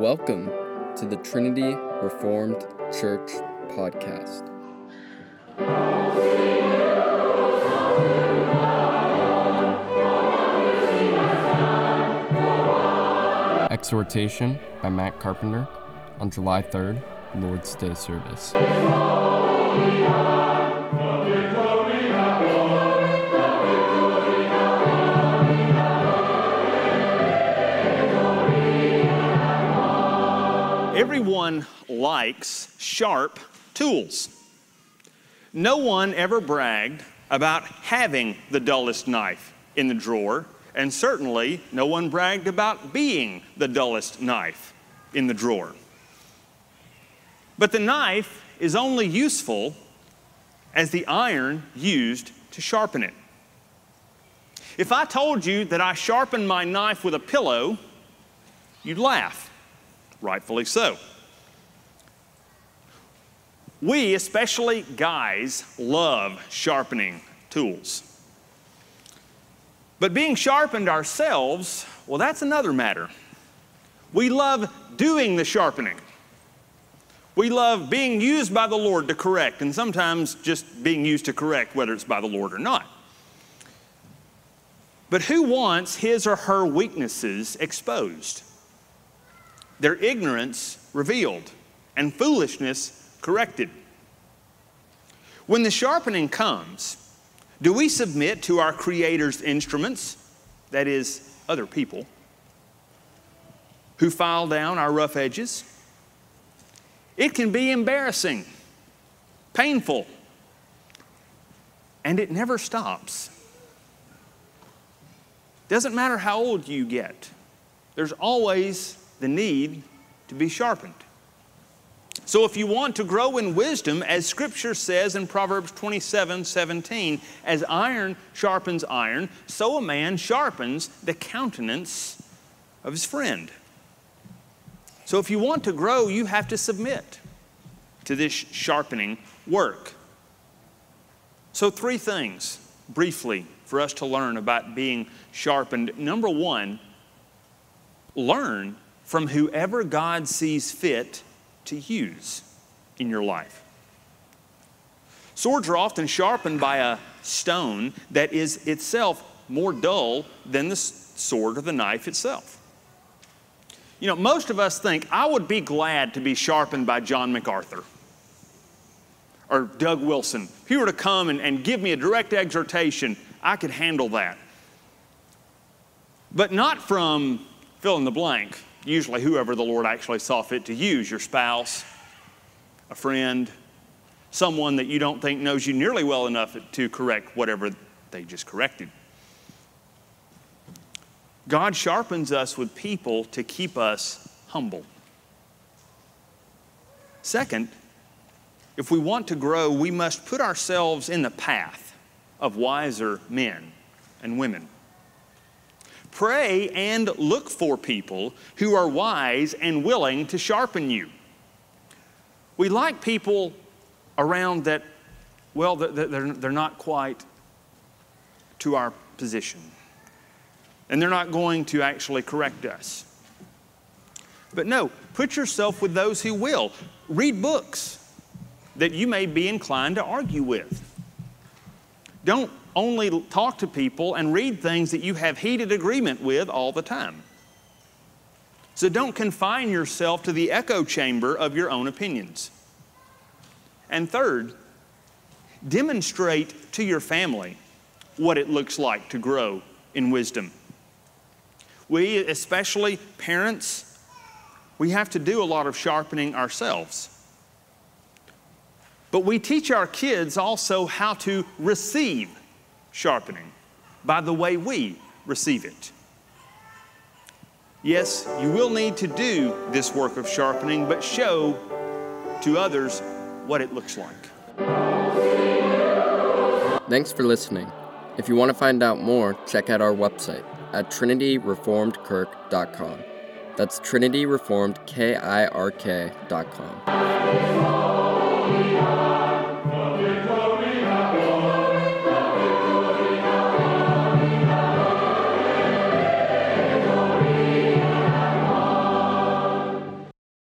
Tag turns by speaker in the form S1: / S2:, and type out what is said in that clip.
S1: Welcome to the Trinity Reformed Church podcast. Exhortation by Matt Carpenter on July 3rd, Lord's Day service.
S2: Everyone likes sharp tools. No one ever bragged about having the dullest knife in the drawer, and certainly no one bragged about being the dullest knife in the drawer. But the knife is only useful as the iron used to sharpen it. If I told you that I sharpened my knife with a pillow, you'd laugh rightfully so. We, especially guys, love sharpening tools. But being sharpened ourselves, well, that's another matter. We love doing the sharpening. We love being used by the Lord to correct, and sometimes just being used to correct, whether it's by the Lord or not. But who wants his or her weaknesses exposed? Their ignorance revealed, and foolishness corrected. When the sharpening comes, do we submit to our Creator's instruments, that is, other people, who file down our rough edges? It can be embarrassing, painful, and it never stops. Doesn't matter how old you get, there's always the need to be sharpened. So, if you want to grow in wisdom, as Scripture says in Proverbs 27 17, as iron sharpens iron, so a man sharpens the countenance of his friend. So, if you want to grow, you have to submit to this sharpening work. So, three things briefly for us to learn about being sharpened. Number one, learn from whoever God sees fit to use in your life. Swords are often sharpened by a stone that is itself more dull than the sword or the knife itself. You know, most of us think, I would be glad to be sharpened by John MacArthur or Doug Wilson. If he were to come and, and give me a direct exhortation, I could handle that. But not from fill in the blank usually whoever the Lord actually saw fit to use your spouse, a friend, someone that you don't think knows you nearly well enough to correct whatever they just corrected. God sharpens us with people to keep us humble. Second, if we want to grow, we must put ourselves in the path of wiser men and women. Pray and look for people who are wise and willing to sharpen you. We like people around that, well, they're, not quite to our position. And they're not going to actually correct us. But no, put yourself with those who will. Read books that you may be inclined to argue with. Don't only talk to people and read things that you have heated agreement with all the time. So don't confine yourself to the echo chamber of your own opinions. And third, demonstrate to your family what it looks like to grow in wisdom. We, especially parents, we have to do a lot of sharpening ourselves. But we teach our kids also how to receive sharpening by the way we receive it. Yes, you will need to do this work of sharpening, but show to others what it looks like.
S1: Thanks for listening. If you want to find out more, check out our website at trinityreformedkirk.com. That's trinityreformedkirk.com we are.